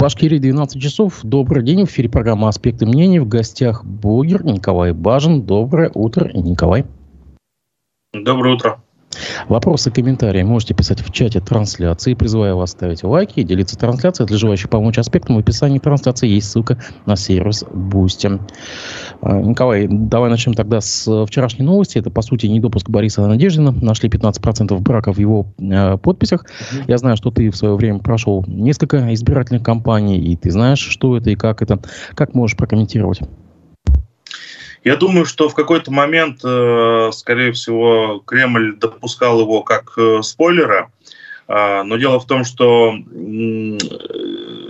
Башкирии 12 часов. Добрый день. В эфире программа «Аспекты мнений». В гостях блогер Николай Бажин. Доброе утро, Николай. Доброе утро. Вопросы, комментарии можете писать в чате трансляции. Призываю вас ставить лайки и делиться трансляцией. Для желающих помочь аспектам в описании трансляции есть ссылка на сервис Boosty. А, Николай, давай начнем тогда с вчерашней новости. Это, по сути, недопуск Бориса Надеждина. Нашли 15% браков в его э, подписях. Mm-hmm. Я знаю, что ты в свое время прошел несколько избирательных кампаний, и ты знаешь, что это и как это. Как можешь прокомментировать? Я думаю, что в какой-то момент, э, скорее всего, Кремль допускал его как э, спойлера. А, но дело в том, что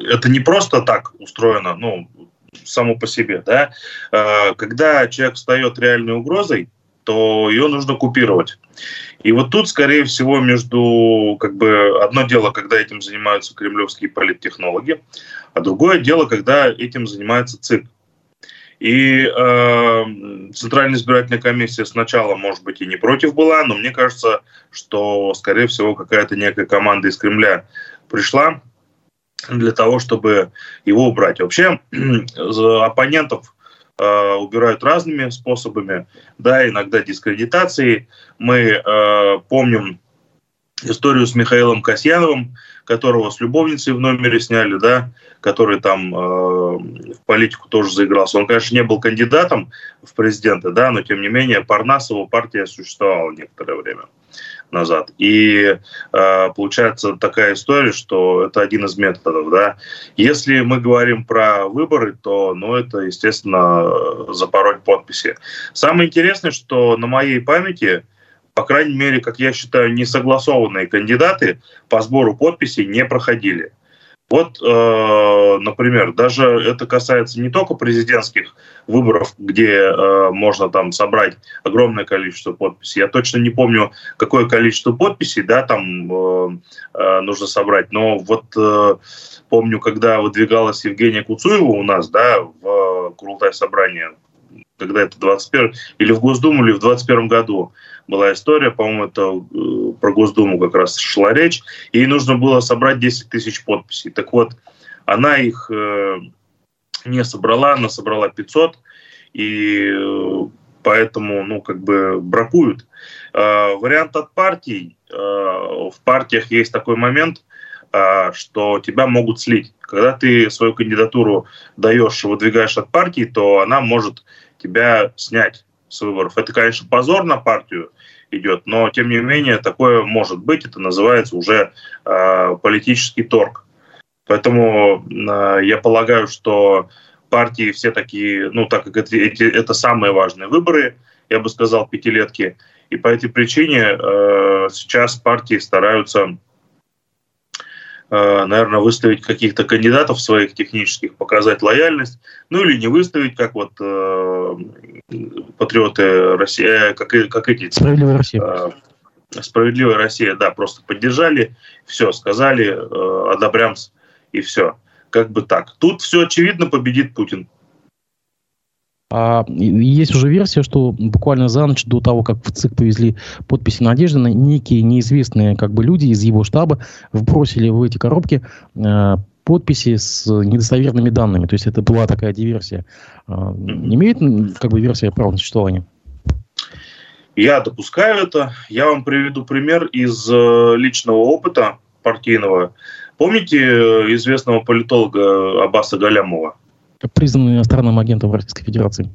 это не просто так устроено, ну, само по себе, да. А, когда человек встает реальной угрозой, то ее нужно купировать. И вот тут, скорее всего, между как бы одно дело, когда этим занимаются кремлевские политтехнологи, а другое дело, когда этим занимается ЦИК. И э, Центральная избирательная комиссия сначала, может быть, и не против была, но мне кажется, что, скорее всего, какая-то некая команда из Кремля пришла для того, чтобы его убрать. Вообще, оппонентов э, убирают разными способами, да, иногда дискредитацией. Мы э, помним историю с Михаилом Касьяновым, которого с любовницей в номере сняли, да, который там э, в политику тоже заигрался. Он, конечно, не был кандидатом в президенты, да, но тем не менее Парнасова партия существовала некоторое время назад. И э, получается такая история, что это один из методов. Да? Если мы говорим про выборы, то ну, это, естественно, запороть подписи. Самое интересное, что на моей памяти по крайней мере, как я считаю, несогласованные кандидаты по сбору подписей не проходили. Вот, э, например, даже это касается не только президентских выборов, где э, можно там собрать огромное количество подписей. Я точно не помню, какое количество подписей, да, там э, э, нужно собрать. Но вот э, помню, когда выдвигалась Евгения Куцуева у нас, да, в э, Курултай собрание, когда это 21 или в Госдуму, или в 21 году была история, по-моему, это э, про Госдуму как раз шла речь, и нужно было собрать 10 тысяч подписей. Так вот, она их э, не собрала, она собрала 500, и э, поэтому, ну, как бы бракуют. Вариант от партий. В партиях есть такой момент, что тебя могут слить. Когда ты свою кандидатуру даешь, выдвигаешь от партии, то она может тебя снять с выборов. Это, конечно, позор на партию идет, но тем не менее такое может быть. Это называется уже э, политический торг. Поэтому э, я полагаю, что партии все такие, ну так как это, эти, это самые важные выборы, я бы сказал, пятилетки, и по этой причине э, сейчас партии стараются наверное, выставить каких-то кандидатов своих технических, показать лояльность, ну или не выставить, как вот э, патриоты России, э, как, как эти... Справедливая Россия. Э, Справедливая Россия, да, просто поддержали, все, сказали, э, одобрям, и все. Как бы так. Тут все очевидно, победит Путин. А есть уже версия, что буквально за ночь до того, как в ЦИК повезли подписи Надежды, некие неизвестные как бы люди из его штаба вбросили в эти коробки э, подписи с недостоверными данными. То есть это была такая диверсия. Э, имеет как бы версия права на существование? Я допускаю это. Я вам приведу пример из э, личного опыта партийного. Помните э, известного политолога Аббаса Галямова? Признанный иностранным агентом Российской Федерации.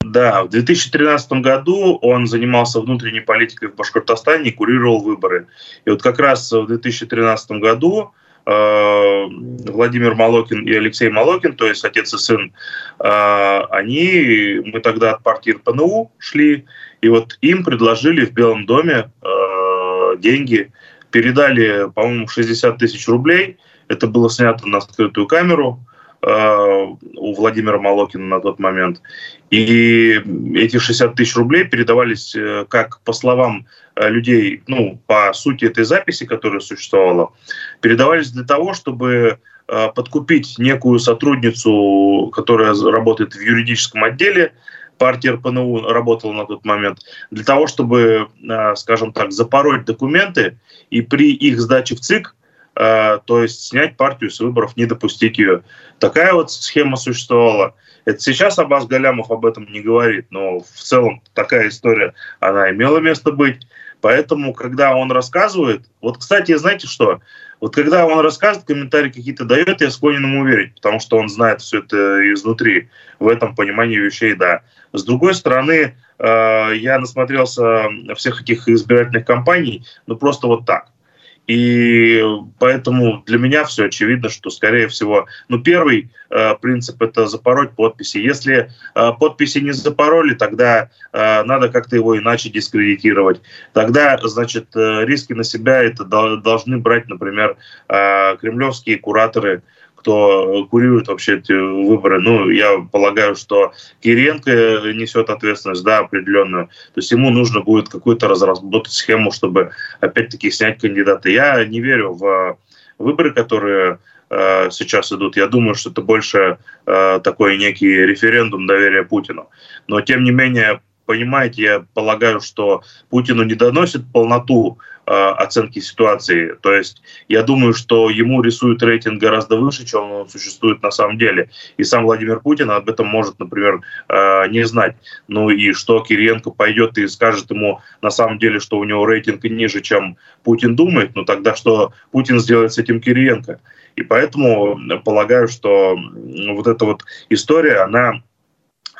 Да, в 2013 году он занимался внутренней политикой в Башкортостане и курировал выборы. И вот как раз в 2013 году э, Владимир Малокин и Алексей Малокин, то есть отец и сын, э, они, мы тогда от партии РПНУ шли, и вот им предложили в Белом доме э, деньги, передали, по-моему, 60 тысяч рублей, это было снято на скрытую камеру, у Владимира Малокина на тот момент. И эти 60 тысяч рублей передавались, э, как по словам э, людей, ну, по сути этой записи, которая существовала, передавались для того, чтобы подкупить некую сотрудницу, которая работает в юридическом отделе, партия РПНУ работала на тот момент, для того, чтобы, скажем так, запороть документы и при их сдаче в ЦИК э, то есть снять партию с выборов, не допустить ее. Такая вот схема существовала. Это сейчас Аббас Галямов об этом не говорит, но в целом такая история, она имела место быть. Поэтому, когда он рассказывает, вот, кстати, знаете что, вот когда он рассказывает, комментарии какие-то дает, я склонен ему верить, потому что он знает все это изнутри, в этом понимании вещей, да. С другой стороны, э, я насмотрелся всех этих избирательных кампаний, ну просто вот так. И поэтому для меня все очевидно, что, скорее всего, ну, первый э, принцип – это запороть подписи. Если э, подписи не запороли, тогда э, надо как-то его иначе дискредитировать. Тогда, значит, э, риски на себя это должны брать, например, э, кремлевские кураторы – кто курирует вообще эти выборы. Ну, я полагаю, что Кириенко несет ответственность, да, определенную. То есть ему нужно будет какую-то разработать схему, чтобы опять-таки снять кандидата. Я не верю в выборы, которые э, сейчас идут. Я думаю, что это больше э, такой некий референдум доверия Путину. Но, тем не менее, понимаете, я полагаю, что Путину не доносит полноту э, оценки ситуации. То есть я думаю, что ему рисуют рейтинг гораздо выше, чем он существует на самом деле. И сам Владимир Путин об этом может, например, э, не знать. Ну и что Кириенко пойдет и скажет ему на самом деле, что у него рейтинг ниже, чем Путин думает, ну тогда что Путин сделает с этим Кириенко? И поэтому полагаю, что вот эта вот история, она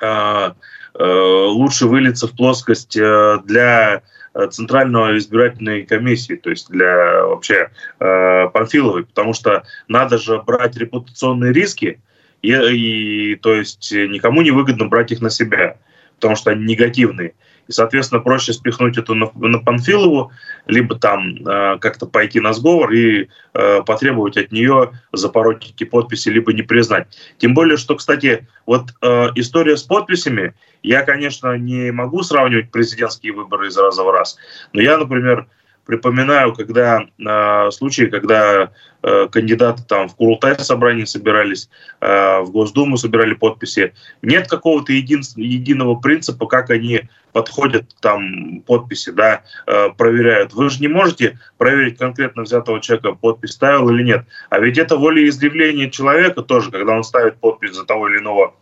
э, Э, лучше вылиться в плоскость э, для э, Центральной избирательной комиссии, то есть для вообще э, Панфиловой, потому что надо же брать репутационные риски, и, и то есть никому не выгодно брать их на себя, потому что они негативные. И, соответственно, проще спихнуть это на, на Панфилову, либо там э, как-то пойти на сговор и э, потребовать от нее запороть эти подписи, либо не признать. Тем более, что, кстати, вот э, история с подписями, я, конечно, не могу сравнивать президентские выборы из раза в раз, но я, например, припоминаю, когда э, случаи, когда э, кандидаты там в Курултай собрании собирались, э, в Госдуму собирали подписи, нет какого-то един, единого принципа, как они подходят там подписи, да, э, проверяют. Вы же не можете проверить конкретно взятого человека, подпись ставил или нет. А ведь это волеизъявление человека тоже, когда он ставит подпись за того или иного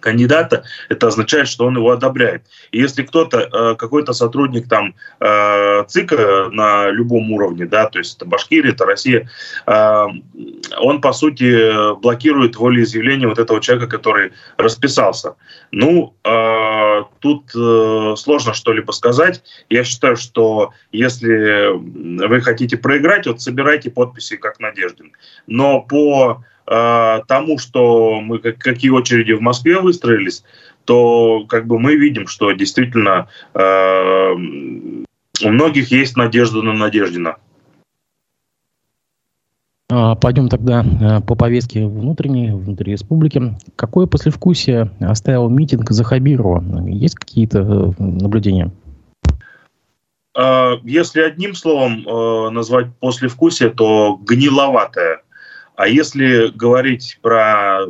кандидата, это означает, что он его одобряет. И если кто-то, э, какой-то сотрудник там э, ЦИКа на любом уровне, да, то есть это Башкирия, это Россия, э, он, по сути, блокирует волеизъявление вот этого человека, который расписался. Ну, тут сложно что-либо сказать. Я считаю, что если вы хотите проиграть, вот собирайте подписи как Надеждин. Но по э, тому, что мы как, какие очереди в Москве выстроились, то как бы мы видим, что действительно э, у многих есть надежда на Надеждина. А, пойдем тогда э, по повестке внутренней, внутри республики. Какое послевкусие оставил митинг за Хабирова? Есть какие-то э, наблюдения? Если одним словом назвать послевкусие, то гниловатое. А если говорить про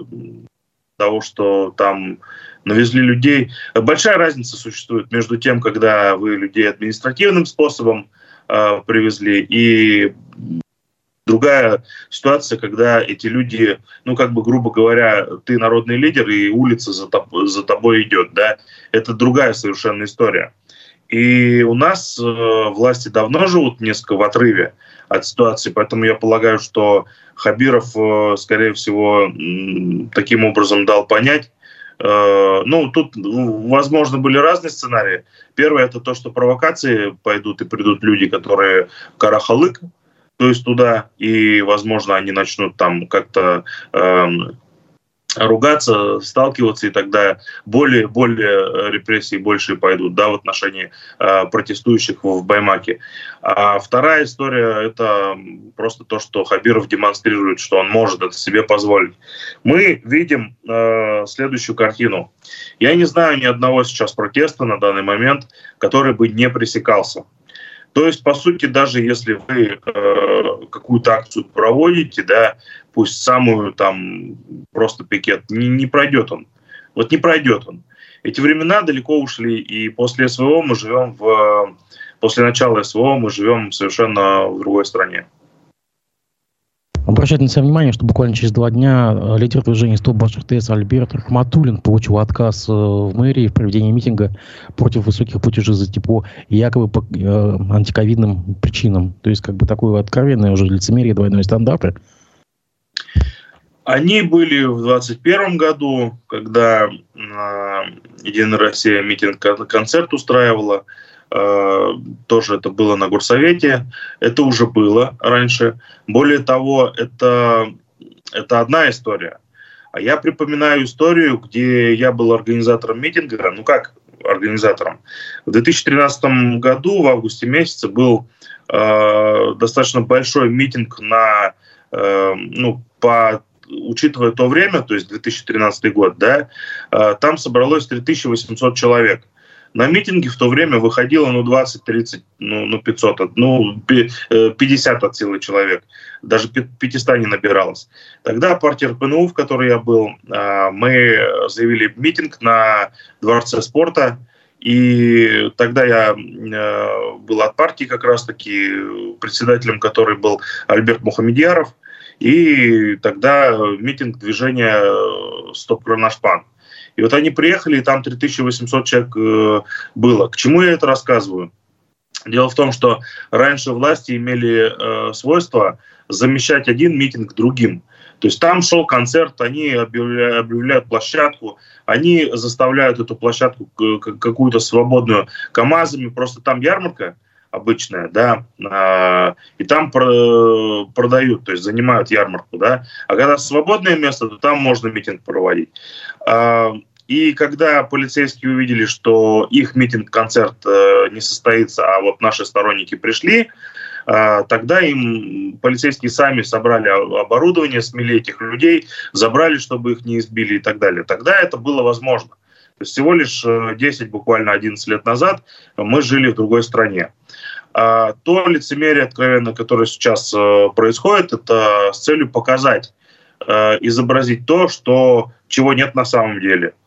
того, что там навезли людей, большая разница существует между тем, когда вы людей административным способом э, привезли, и другая ситуация, когда эти люди, ну, как бы, грубо говоря, ты народный лидер, и улица за, тоб- за тобой идет, да, это другая совершенно история. И у нас э, власти давно живут несколько в отрыве от ситуации, поэтому я полагаю, что Хабиров, э, скорее всего, таким образом дал понять, э, ну, тут, возможно, были разные сценарии. Первое – это то, что провокации пойдут и придут люди, которые карахалык, то есть туда, и, возможно, они начнут там как-то эм, ругаться, сталкиваться, и тогда более, более э, репрессии большие пойдут да, в отношении э, протестующих в Баймаке. А вторая история – это просто то, что Хабиров демонстрирует, что он может это себе позволить. Мы видим э, следующую картину. Я не знаю ни одного сейчас протеста на данный момент, который бы не пресекался. То есть, по сути, даже если вы э, какую-то акцию проводите, да, пусть самую там просто пикет, не, не пройдет он. Вот не пройдет он. Эти времена далеко ушли, и после СВО мы живем в... После начала СВО мы живем совершенно в другой стране. Обращать на себя внимание, что буквально через два дня э, лидер движения «Стоп БашРТС» Альберт Рахматуллин получил отказ э, в мэрии в проведении митинга против высоких платежей за тепло, якобы по э, антиковидным причинам. То есть, как бы такое откровенное уже лицемерие двойной стандарты. Они были в 2021 году, когда э, Единая Россия митинг-концерт устраивала. Э, тоже это было на горсовете. Это уже было раньше. Более того, это, это одна история. А я припоминаю историю, где я был организатором митинга. Ну как организатором? В 2013 году, в августе месяце, был э, достаточно большой митинг на, э, ну, по учитывая то время, то есть 2013 год, да, э, там собралось 3800 человек. На митинге в то время выходило ну 20-30, ну, ну 500, ну 50 от силы человек. Даже 500 не набиралось. Тогда партия РПНУ, в которой я был, э, мы заявили митинг на Дворце спорта. И тогда я э, был от партии как раз-таки председателем, который был Альберт Мухамедьяров. И тогда митинг движения «Стоп Кронашпан». И вот они приехали, и там 3800 человек э, было. К чему я это рассказываю? Дело в том, что раньше власти имели э, свойство замещать один митинг другим. То есть там шел концерт, они объявляют, площадку, они заставляют эту площадку какую-то свободную КАМАЗами, просто там ярмарка обычная, да, э, и там про, продают, то есть занимают ярмарку, да, а когда свободное место, то там можно митинг проводить. Э, и когда полицейские увидели, что их митинг-концерт э, не состоится, а вот наши сторонники пришли, э, тогда им полицейские сами собрали оборудование, смели этих людей, забрали, чтобы их не избили и так далее. Тогда это было возможно. То есть всего лишь 10, э, буквально 11 лет назад мы жили в другой стране. А то лицемерие, откровенно, которое сейчас происходит, это с целью показать, изобразить то, что, чего нет на самом деле –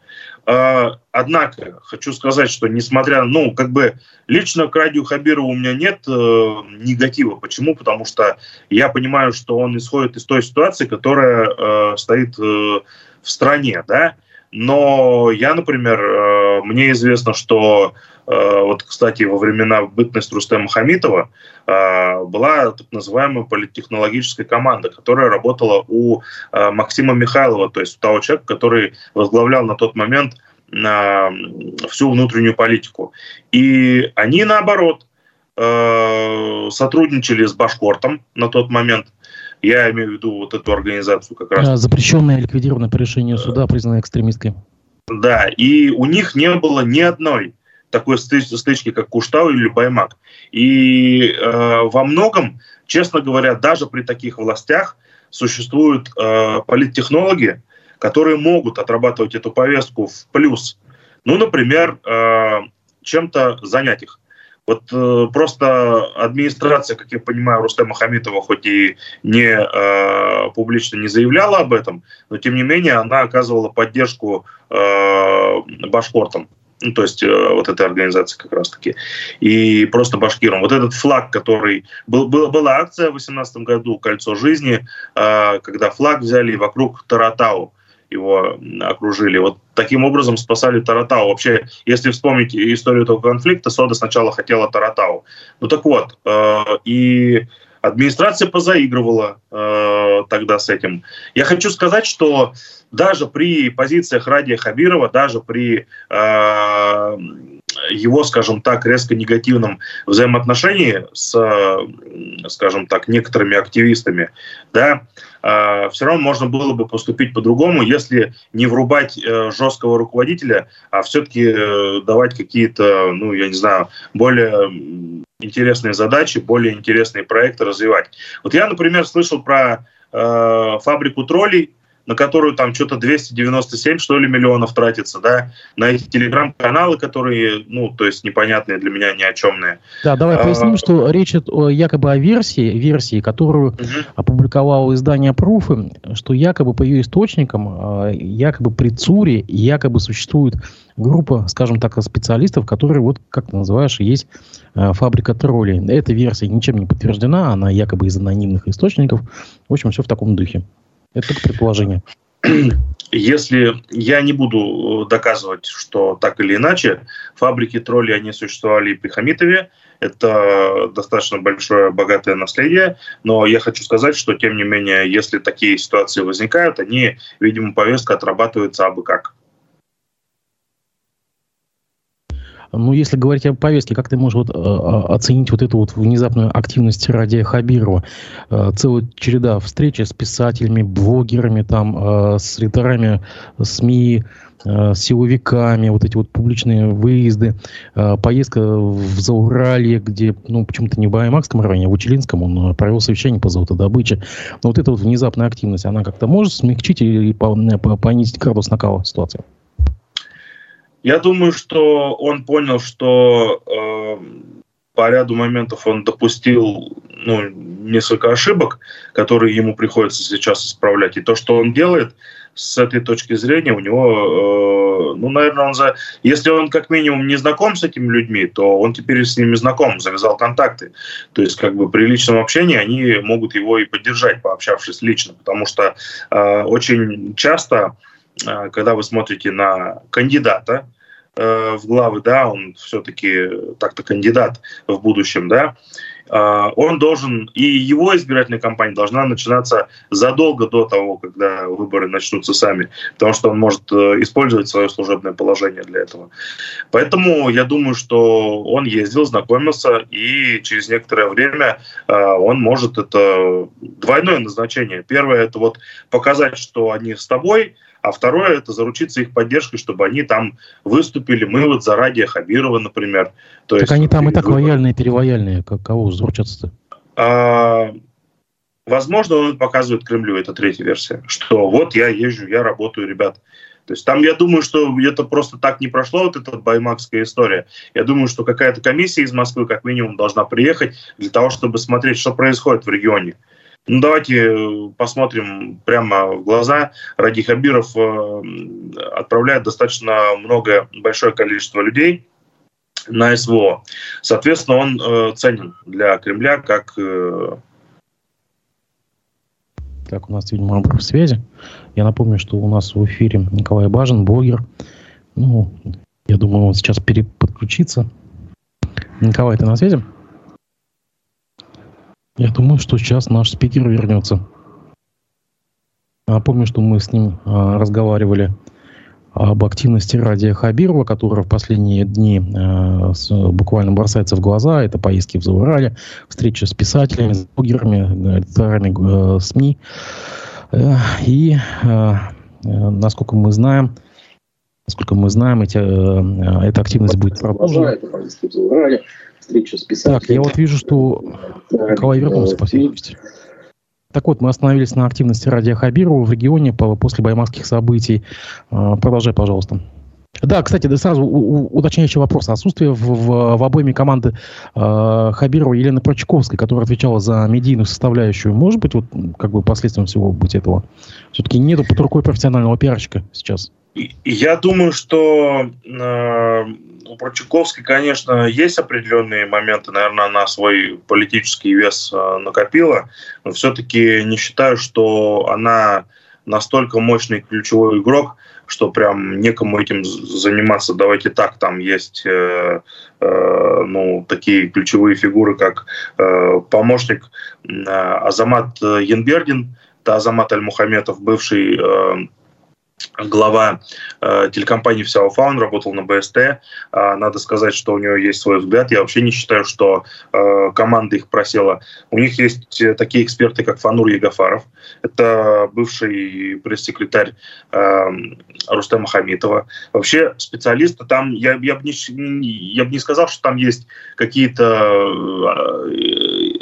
однако, хочу сказать, что несмотря, ну, как бы лично к Радио Хабирову у меня нет э, негатива. Почему? Потому что я понимаю, что он исходит из той ситуации, которая э, стоит э, в стране, да. Но я, например, э, мне известно, что э, вот, кстати, во времена бытности Рустема Хамитова э, была так называемая политтехнологическая команда, которая работала у Максима Михайлова, то есть у того человека, который возглавлял на тот момент всю внутреннюю политику. И они, наоборот, сотрудничали с Башкортом на тот момент – я имею в виду вот эту организацию как раз. Запрещенная и ликвидированная по решению суда, признанная экстремистской. Да, и у них не было ни одной такой стычки, как Куштау или Баймак. И э, во многом, честно говоря, даже при таких властях существуют э, политтехнологи, которые могут отрабатывать эту повестку в плюс. Ну, например, э, чем-то занять их. Вот э, просто администрация, как я понимаю, Рустема Хамитова хоть и не э, публично не заявляла об этом, но тем не менее она оказывала поддержку э, башкортам. Ну, то есть э, вот этой организации как раз-таки. И просто башкирам. Вот этот флаг, который... Был, был, была акция в 2018 году «Кольцо жизни», э, когда флаг взяли вокруг Таратау его окружили. Вот таким образом спасали Таратау. Вообще, если вспомнить историю этого конфликта, Сода сначала хотела Таратау. Ну так вот, э, и администрация позаигрывала э, тогда с этим. Я хочу сказать, что даже при позициях Радия Хабирова, даже при э, его, скажем так, резко негативном взаимоотношении с, скажем так, некоторыми активистами, да, э, все равно можно было бы поступить по-другому, если не врубать э, жесткого руководителя, а все-таки э, давать какие-то, ну, я не знаю, более интересные задачи, более интересные проекты развивать. Вот я, например, слышал про э, фабрику троллей, на которую там что-то 297, что ли, миллионов тратится, да, на эти телеграм-каналы, которые, ну, то есть непонятные для меня, ни о чемные. Да, давай а, поясним, что речь якобы о версии, версии, которую угу. опубликовало издание Пруфы, что якобы по ее источникам, а, якобы при ЦУРе, якобы существует группа, скажем так, специалистов, которые, вот, как ты называешь, есть а, фабрика троллей. Эта версия ничем не подтверждена, она якобы из анонимных источников. В общем, все в таком духе. Это только предположение. Если я не буду э, доказывать, что так или иначе, фабрики троллей, они существовали и при Хамитове, это достаточно большое, богатое наследие, но я хочу сказать, что, тем не менее, если такие ситуации возникают, они, видимо, повестка отрабатывается абы как. Ну, если говорить о повестке, как ты можешь вот, э, оценить вот эту вот внезапную активность ради Хабирова? Э, целая череда встреч с писателями, блогерами, там, э, с редакторами СМИ, с силовиками, вот эти вот публичные выезды, поездка в Зауралье, где, ну, почему-то не в Баймакском районе, а в Учелинском, он провел совещание по золотодобыче. Но вот эта вот внезапная активность, она как-то может смягчить или понизить градус накала ситуации? Я думаю, что он понял, что э, по ряду моментов он допустил ну, несколько ошибок, которые ему приходится сейчас исправлять. И то, что он делает, с этой точки зрения у него, э, ну, наверное, он за... Если он как минимум не знаком с этими людьми, то он теперь с ними знаком, завязал контакты. То есть, как бы при личном общении они могут его и поддержать, пообщавшись лично, потому что э, очень часто когда вы смотрите на кандидата э, в главы, да, он все-таки так-то кандидат в будущем, да, э, он должен, и его избирательная кампания должна начинаться задолго до того, когда выборы начнутся сами, потому что он может использовать свое служебное положение для этого. Поэтому я думаю, что он ездил, знакомился, и через некоторое время он может это двойное назначение. Первое это вот показать, что они с тобой, а второе – это заручиться их поддержкой, чтобы они там выступили. Мы вот за Радия Хабирова, например. То так есть, они там и так выбор... лояльные, перевояльные. Кого заручаться-то? А, возможно, он показывает Кремлю, это третья версия, что вот я езжу, я работаю, ребят. То есть там, я думаю, что это просто так не прошло, вот эта баймакская история. Я думаю, что какая-то комиссия из Москвы как минимум должна приехать для того, чтобы смотреть, что происходит в регионе. Ну, давайте э, посмотрим прямо в глаза. Ради Хабиров э, отправляет достаточно много, большое количество людей на СВО. Соответственно, он э, ценен для Кремля как... Так, у нас, видимо, обрыв связи. Я напомню, что у нас в эфире Николай Бажин, блогер. Ну, я думаю, он сейчас переподключится. Николай, ты на связи? Я думаю, что сейчас наш спикер вернется. Помню, что мы с ним а, разговаривали об активности Радия Хабирова, которая в последние дни э, с, буквально бросается в глаза. Это поездки в Заурале, встречи с писателями, с блогерами, редакторами э, СМИ. Э, и, э, э, насколько мы знаем, насколько мы знаем, эти, э, эта активность будет продолжена. Так, я вот вижу, что Николай вернулся, по всей видимости. Так вот, мы остановились на активности Радия Хабирова в регионе после баймакских событий. А, продолжай, пожалуйста. Да, кстати, да сразу уточняющий вопрос. Отсутствие в, в, в обойме команды э, Хабирова Елены Прочковской, которая отвечала за медийную составляющую, может быть, вот как бы последствием всего быть этого? Все-таки нету под рукой профессионального пиарщика сейчас. Я думаю, что э, у Прочаковской, конечно, есть определенные моменты, наверное, она свой политический вес э, накопила, но все-таки не считаю, что она настолько мощный ключевой игрок, что прям некому этим заниматься. Давайте так, там есть э, э, ну, такие ключевые фигуры, как э, помощник э, Азамат Янбердин, это Азамат Аль-Мухаметов, бывший э, глава э, телекомпании «Всяофа», он работал на БСТ. Э, надо сказать, что у него есть свой взгляд. Я вообще не считаю, что э, команда их просела. У них есть э, такие эксперты, как Фанур Егафаров. Это бывший пресс-секретарь э, Рустема Хамитова. Вообще специалисты там, я, я бы не, я бы не сказал, что там есть какие-то э,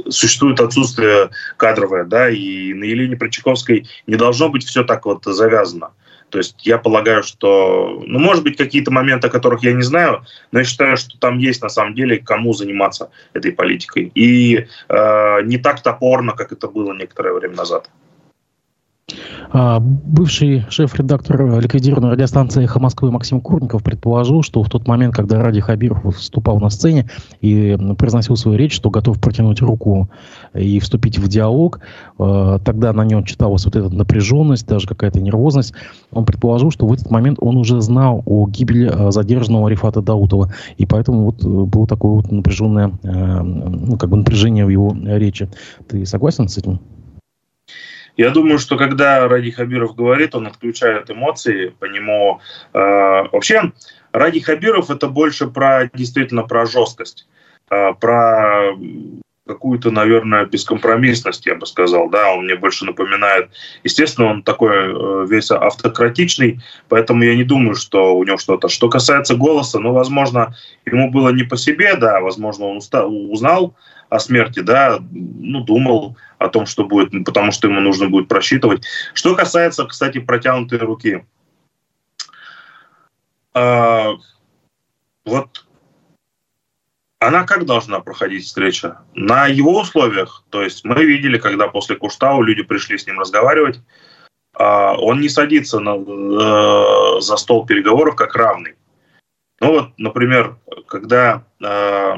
существует отсутствие кадровое, да, и на Елене Прочаковской не должно быть все так вот завязано. То есть я полагаю, что, ну, может быть, какие-то моменты, о которых я не знаю, но я считаю, что там есть на самом деле кому заниматься этой политикой. И э, не так топорно, как это было некоторое время назад. А, бывший шеф-редактор ликвидированной радиостанции «Эхо Москвы» Максим Курников предположил, что в тот момент, когда Ради Хабиров выступал на сцене и произносил свою речь, что готов протянуть руку и вступить в диалог, а, тогда на нем читалась вот эта напряженность, даже какая-то нервозность. Он предположил, что в этот момент он уже знал о гибели а, задержанного Рифата Даутова, и поэтому вот было такое вот напряженное, ну, как бы напряжение в его речи. Ты согласен с этим? Я думаю, что когда Ради Хабиров говорит, он отключает эмоции, по нему... Э, вообще, Ради Хабиров это больше про действительно про жесткость, э, про какую-то, наверное, бескомпромиссность, я бы сказал, да, он мне больше напоминает. Естественно, он такой э, весь автократичный, поэтому я не думаю, что у него что-то. Что касается голоса, ну, возможно, ему было не по себе, да, возможно, он узнал о смерти, да, ну, думал о том, что будет, потому что ему нужно будет просчитывать. Что касается, кстати, протянутой руки. А, вот она как должна проходить встреча? На его условиях. То есть мы видели, когда после Куштау люди пришли с ним разговаривать, а, он не садится на, э, за стол переговоров как равный. Ну вот, например, когда э,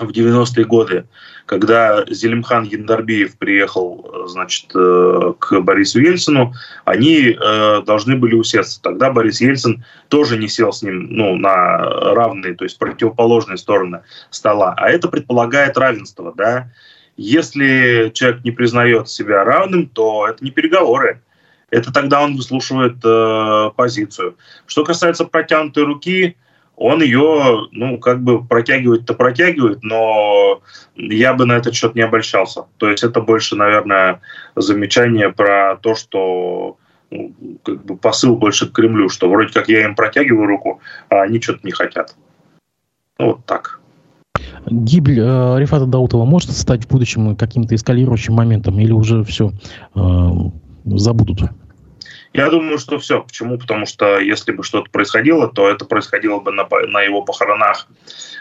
в 90-е годы, когда Зелимхан Яндарбиев приехал значит, э, к Борису Ельцину, они э, должны были усесться. Тогда Борис Ельцин тоже не сел с ним ну, на равные, то есть противоположные стороны стола. А это предполагает равенство. Да? Если человек не признает себя равным, то это не переговоры. Это тогда он выслушивает э, позицию. Что касается протянутой руки, он ее, ну, как бы протягивает-то протягивает, но я бы на этот счет не обольщался. То есть это больше, наверное, замечание про то, что ну, как бы посыл больше к Кремлю, что вроде как я им протягиваю руку, а они что-то не хотят. Ну, вот так. Гибель э, Рифата Даутова может стать в будущем каким-то эскалирующим моментом или уже все э, забудут? Я думаю, что все. Почему? Потому что если бы что-то происходило, то это происходило бы на, на его похоронах.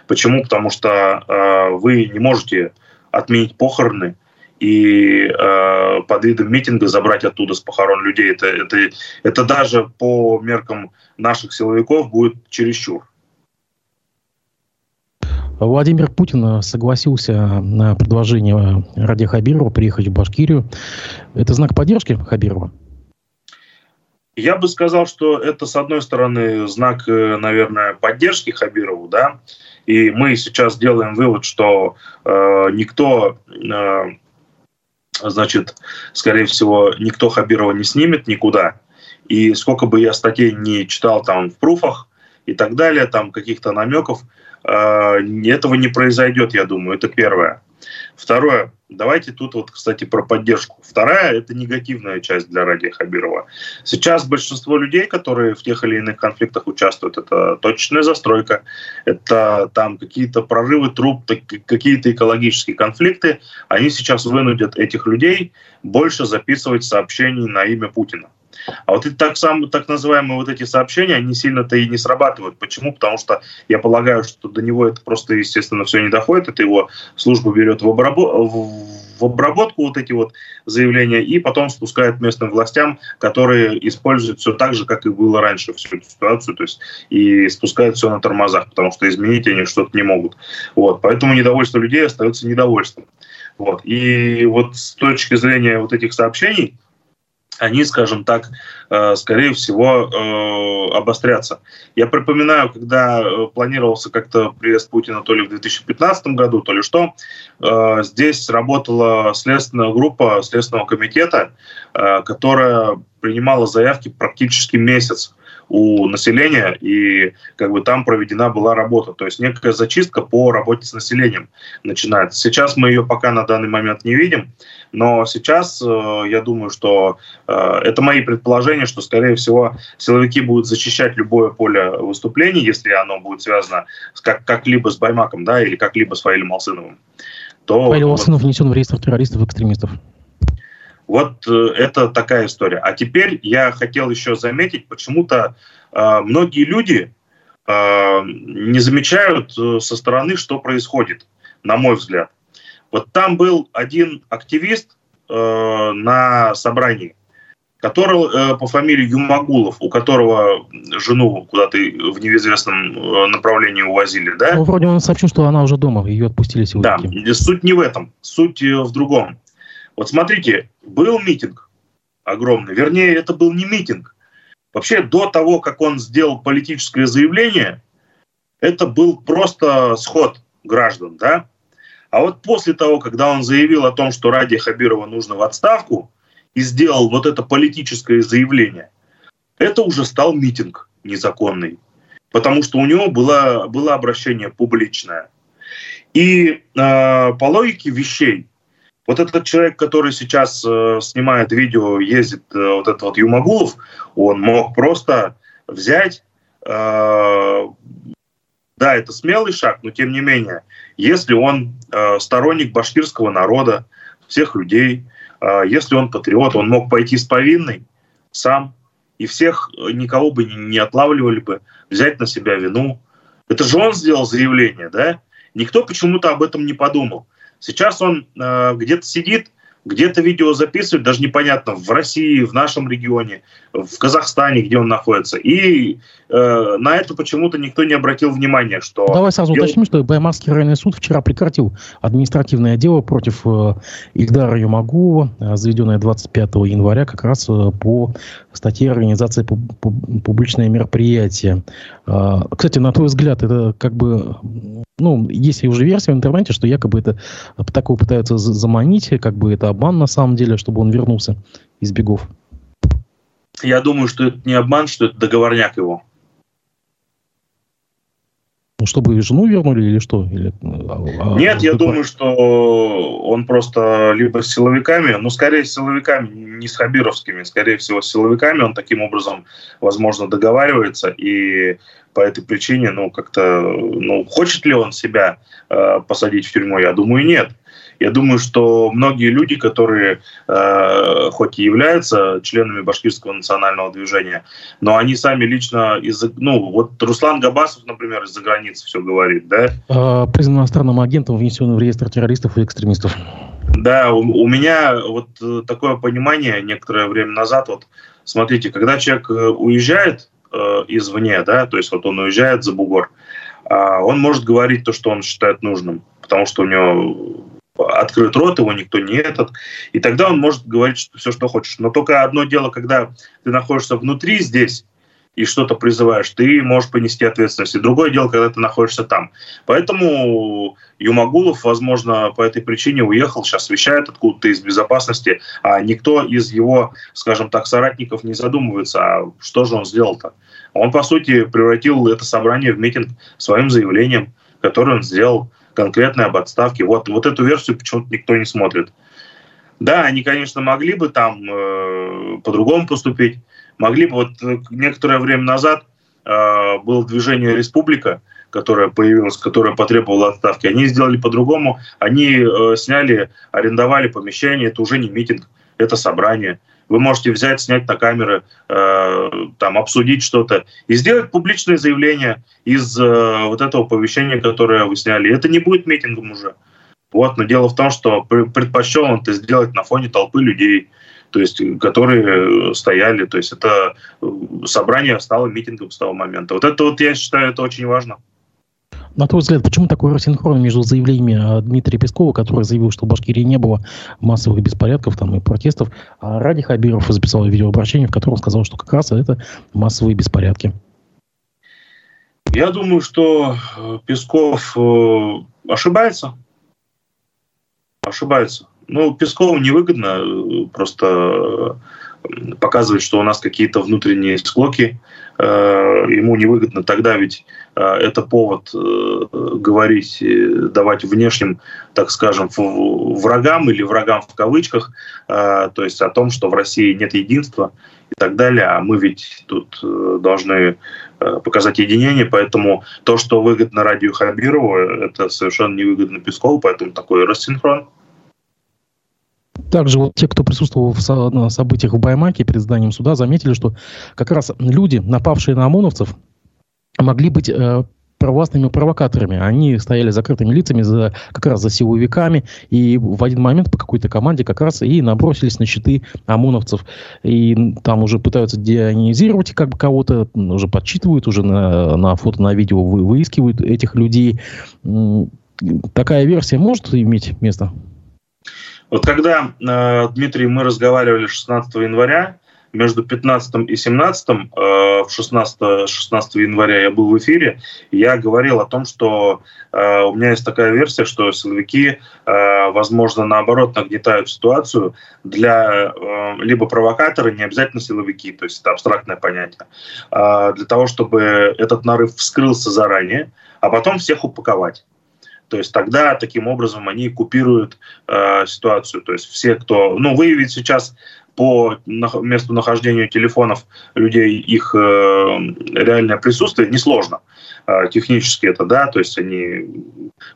Почему? Потому что э, вы не можете отменить похороны и э, под видом митинга забрать оттуда с похорон людей. Это, это, это даже по меркам наших силовиков будет чересчур. Владимир Путин согласился на предложение Ради Хабирова приехать в Башкирию. Это знак поддержки Хабирова? Я бы сказал, что это, с одной стороны, знак, э, наверное, поддержки Хабирову, да, и мы сейчас делаем вывод, что э, никто, э, значит, скорее всего, никто Хабирова не снимет никуда. И сколько бы я статей не читал там в пруфах и так далее, там каких-то намеков, э, этого не произойдет, я думаю, это первое. Второе, давайте тут вот, кстати, про поддержку. Вторая – это негативная часть для Ради Хабирова. Сейчас большинство людей, которые в тех или иных конфликтах участвуют, это точечная застройка, это там какие-то прорывы труб, какие-то экологические конфликты. Они сейчас вынудят этих людей больше записывать сообщений на имя Путина. А вот эти так, сам, так называемые вот эти сообщения, они сильно-то и не срабатывают. Почему? Потому что я полагаю, что до него это просто, естественно, все не доходит. Это его служба берет в, обрабо- в обработку вот эти вот заявления и потом спускает местным властям, которые используют все так же, как и было раньше всю эту ситуацию, то есть и спускают все на тормозах, потому что изменить они что-то не могут. Вот, поэтому недовольство людей остается недовольством. Вот. И вот с точки зрения вот этих сообщений, они, скажем так, э, скорее всего, э, обострятся. Я припоминаю, когда э, планировался как-то приезд Путина то ли в 2015 году, то ли что, здесь работала следственная группа Следственного комитета, которая принимала заявки практически месяц у населения, и как бы там проведена была работа. То есть некая зачистка по работе с населением начинается. Сейчас мы ее пока на данный момент не видим, но сейчас э, я думаю, что э, это мои предположения, что, скорее всего, силовики будут защищать любое поле выступлений, если оно будет связано с как, как-либо с Баймаком, да, или как-либо с Фаилем Алсыновым то... Павел Васынов внесен в реестр террористов и экстремистов. Вот э, это такая история. А теперь я хотел еще заметить, почему-то э, многие люди э, не замечают со стороны, что происходит, на мой взгляд. Вот там был один активист э, на собрании, который э, по фамилии Юмагулов, у которого жену куда-то в неизвестном направлении увозили, да? Ну, вроде он сообщил, что она уже дома, ее отпустили сегодня. Да, суть не в этом, суть в другом. Вот смотрите, был митинг огромный, вернее, это был не митинг. Вообще, до того, как он сделал политическое заявление, это был просто сход граждан, да? А вот после того, когда он заявил о том, что Ради Хабирова нужно в отставку, и сделал вот это политическое заявление, это уже стал митинг незаконный, потому что у него было, было обращение публичное. И э, по логике вещей, вот этот человек, который сейчас э, снимает видео, ездит, э, вот этот вот Юмагулов, он мог просто взять, э, да, это смелый шаг, но тем не менее, если он э, сторонник башкирского народа, всех людей, э, если он патриот, он мог пойти с повинной сам, и всех, э, никого бы не, не отлавливали бы, взять на себя вину. Это же он сделал заявление, да? Никто почему-то об этом не подумал. Сейчас он э, где-то сидит, где-то видео записывает, даже непонятно, в России, в нашем регионе, в Казахстане, где он находится. И э, на это почему-то никто не обратил внимания, что... Давай сразу дел... уточним, что Баймакский районный суд вчера прекратил административное дело против э, Ильдара Юмагулова, э, заведенное 25 января как раз э, по статье организации публичное мероприятие. Э, кстати, на твой взгляд, это как бы ну, есть уже версия в интернете, что якобы это такого пытаются заманить, как бы это обман на самом деле, чтобы он вернулся из бегов. Я думаю, что это не обман, что это договорняк его. Ну, чтобы жену вернули или что? Или, а, а Нет, а, я думаю, что он просто либо с силовиками, ну, скорее с силовиками, не с хабировскими, скорее всего, с силовиками он таким образом, возможно, договаривается, и по этой причине, ну, как-то, ну, хочет ли он себя э, посадить в тюрьму, я думаю, нет. Я думаю, что многие люди, которые э, хоть и являются членами башкирского национального движения, но они сами лично из ну вот Руслан Габасов, например, из-за границы все говорит, да? А, признан иностранным агентом, внесенным в реестр террористов и экстремистов. Да, у, у меня вот э, такое понимание некоторое время назад, вот смотрите, когда человек э, уезжает э, извне, да, то есть вот он уезжает за бугор, э, он может говорить то, что он считает нужным, потому что у него открыт рот, его никто не этот. И тогда он может говорить что, все, что хочешь. Но только одно дело, когда ты находишься внутри здесь, и что-то призываешь, ты можешь понести ответственность. И другое дело, когда ты находишься там. Поэтому Юмагулов, возможно, по этой причине уехал, сейчас вещает откуда-то из безопасности, а никто из его, скажем так, соратников не задумывается, а что же он сделал-то. Он, по сути, превратил это собрание в митинг своим заявлением, которое он сделал конкретной об отставке. Вот, вот эту версию почему-то никто не смотрит. Да, они, конечно, могли бы там э, по-другому поступить. Могли бы, вот э, некоторое время назад э, было движение «Республика», которое появилось, которое потребовало отставки. Они сделали по-другому. Они э, сняли, арендовали помещение. Это уже не митинг, это собрание. Вы можете взять, снять на камеры, э, там, обсудить что-то и сделать публичное заявление из э, вот этого оповещения, которое вы сняли. Это не будет митингом уже. Вот, но дело в том, что предпочел он это сделать на фоне толпы людей, то есть, которые стояли. То есть это э, собрание стало митингом с того момента. Вот это вот, я считаю, это очень важно. На твой взгляд, почему такой рассинхрон между заявлениями Дмитрия Пескова, который заявил, что в Башкирии не было массовых беспорядков там, и протестов, а Ради Хабиров записал видеообращение, в котором сказал, что как раз это массовые беспорядки? Я думаю, что э, Песков э, ошибается. Ошибается. Ну, Пескову невыгодно э, просто показывать, что у нас какие-то внутренние склоки. Ему невыгодно тогда, ведь это повод говорить, давать внешним, так скажем, врагам или врагам в кавычках, то есть о том, что в России нет единства и так далее, а мы ведь тут э, должны э, показать единение, поэтому то, что выгодно радио Хабирову, это совершенно невыгодно Пескову, поэтому такой рассинхрон. Также вот те, кто присутствовал в на событиях в Баймаке перед зданием суда, заметили, что как раз люди, напавшие на ОМОНовцев, могли быть э, провластными провокаторами. Они стояли закрытыми лицами за, как раз за силовиками, и в один момент по какой-то команде как раз и набросились на щиты ОМОНовцев. И там уже пытаются деонизировать как бы кого-то, уже подсчитывают, уже на, на фото, на видео вы, выискивают этих людей. Такая версия может иметь место? Вот когда, э, Дмитрий, мы разговаривали 16 января, между 15 и 17, э, в 16, 16 января я был в эфире, я говорил о том, что э, у меня есть такая версия, что силовики, э, возможно, наоборот, нагнетают ситуацию для либо провокаторы, не обязательно силовики, то есть это абстрактное понятие, для того, чтобы этот нарыв вскрылся заранее, а потом всех упаковать. То есть тогда таким образом они купируют э, ситуацию. То есть все, кто... Ну, выявить сейчас по месту нахождения телефонов людей их э, реальное присутствие несложно. Э, технически это, да, то есть они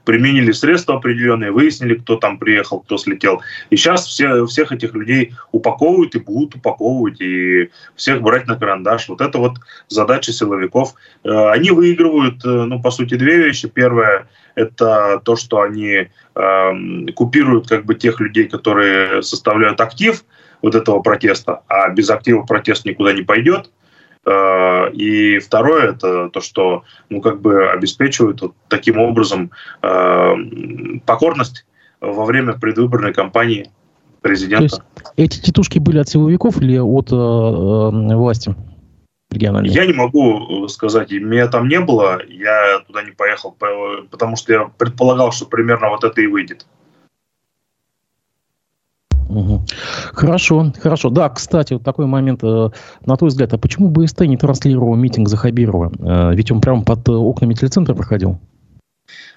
применили средства определенные, выяснили, кто там приехал, кто слетел. И сейчас все, всех этих людей упаковывают и будут упаковывать, и всех брать на карандаш. Вот это вот задача силовиков. Э, они выигрывают, ну, по сути, две вещи. Первое – это то, что они э, купируют как бы тех людей, которые составляют актив – вот этого протеста, а без актива протест никуда не пойдет. Э, и второе это то, что ну как бы обеспечивают вот таким образом э, покорность во время предвыборной кампании президента. То есть эти титушки были от силовиков или от э, э, власти? Я не могу сказать, меня там не было, я туда не поехал, потому что я предполагал, что примерно вот это и выйдет. Хорошо, хорошо. Да, кстати, вот такой момент, э, на твой взгляд, а почему БСТ не транслировал митинг Захабирова? Э, ведь он прямо под окнами телецентра проходил.